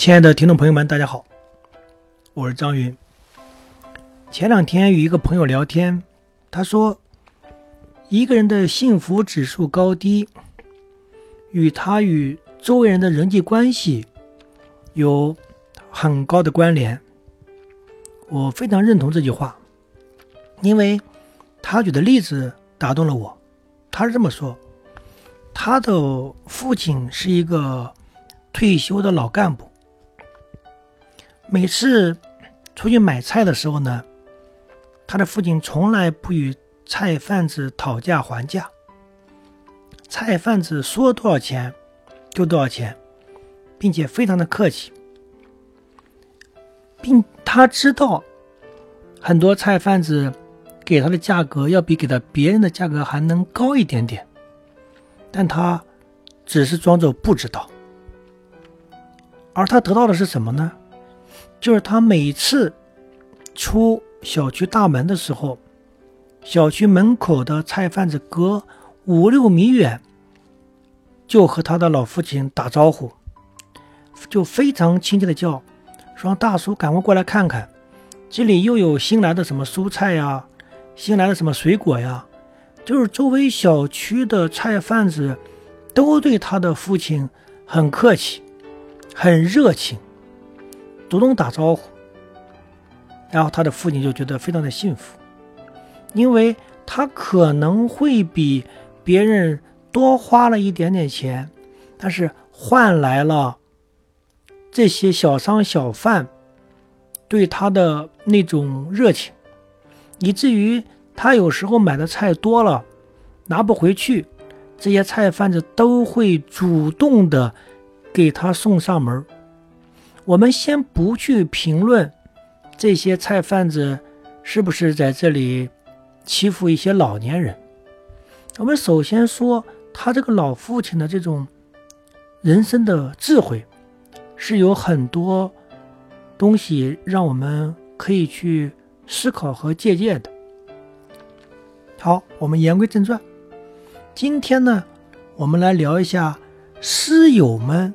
亲爱的听众朋友们，大家好，我是张云。前两天与一个朋友聊天，他说，一个人的幸福指数高低，与他与周围人的人际关系有很高的关联。我非常认同这句话，因为他举的例子打动了我。他是这么说：，他的父亲是一个退休的老干部。每次出去买菜的时候呢，他的父亲从来不与菜贩子讨价还价。菜贩子说多少钱就多少钱，并且非常的客气，并他知道很多菜贩子给他的价格要比给他别人的价格还能高一点点，但他只是装作不知道。而他得到的是什么呢？就是他每次出小区大门的时候，小区门口的菜贩子隔五六米远就和他的老父亲打招呼，就非常亲切的叫，说：“大叔，赶快过来看看，这里又有新来的什么蔬菜呀，新来的什么水果呀。”就是周围小区的菜贩子都对他的父亲很客气，很热情。主动打招呼，然后他的父亲就觉得非常的幸福，因为他可能会比别人多花了一点点钱，但是换来了这些小商小贩对他的那种热情，以至于他有时候买的菜多了拿不回去，这些菜贩子都会主动的给他送上门。我们先不去评论这些菜贩子是不是在这里欺负一些老年人。我们首先说他这个老父亲的这种人生的智慧，是有很多东西让我们可以去思考和借鉴的。好，我们言归正传，今天呢，我们来聊一下师友们。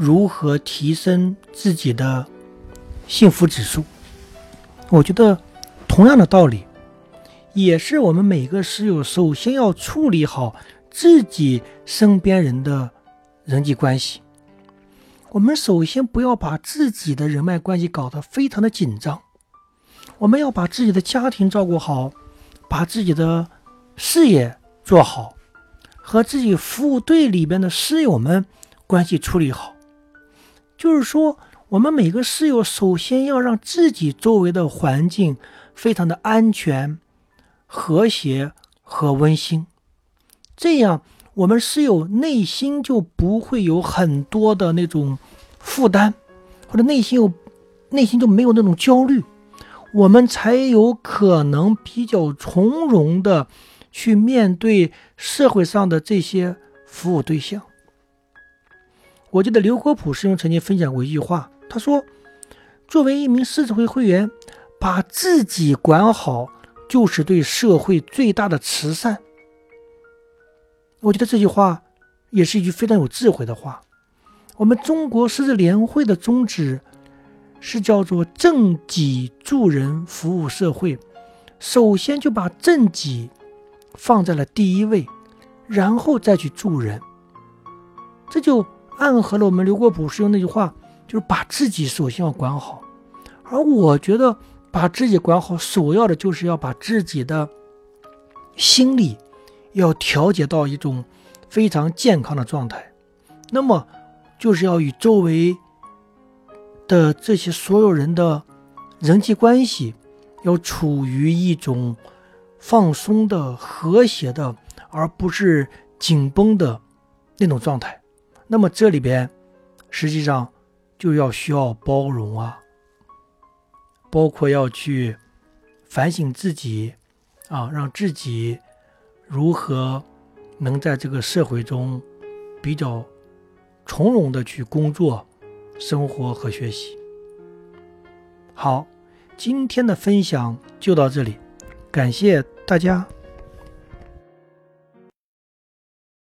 如何提升自己的幸福指数？我觉得同样的道理，也是我们每个室友首先要处理好自己身边人的人际关系。我们首先不要把自己的人脉关系搞得非常的紧张，我们要把自己的家庭照顾好，把自己的事业做好，和自己服务队里边的室友们关系处理好。就是说，我们每个室友首先要让自己周围的环境非常的安全、和谐和温馨，这样我们室友内心就不会有很多的那种负担，或者内心有内心就没有那种焦虑，我们才有可能比较从容的去面对社会上的这些服务对象。我记得刘国普师兄曾经分享过一句话，他说：“作为一名狮子会会员，把自己管好，就是对社会最大的慈善。”我觉得这句话也是一句非常有智慧的话。我们中国狮子联会的宗旨是叫做“正己助人，服务社会”，首先就把正己放在了第一位，然后再去助人，这就。暗合了我们刘国普师兄那句话，就是把自己首先要管好。而我觉得把自己管好，首要的就是要把自己的心理要调节到一种非常健康的状态。那么，就是要与周围的这些所有人的人际关系要处于一种放松的、和谐的，而不是紧绷的那种状态。那么这里边，实际上就要需要包容啊，包括要去反省自己啊，让自己如何能在这个社会中比较从容的去工作、生活和学习。好，今天的分享就到这里，感谢大家。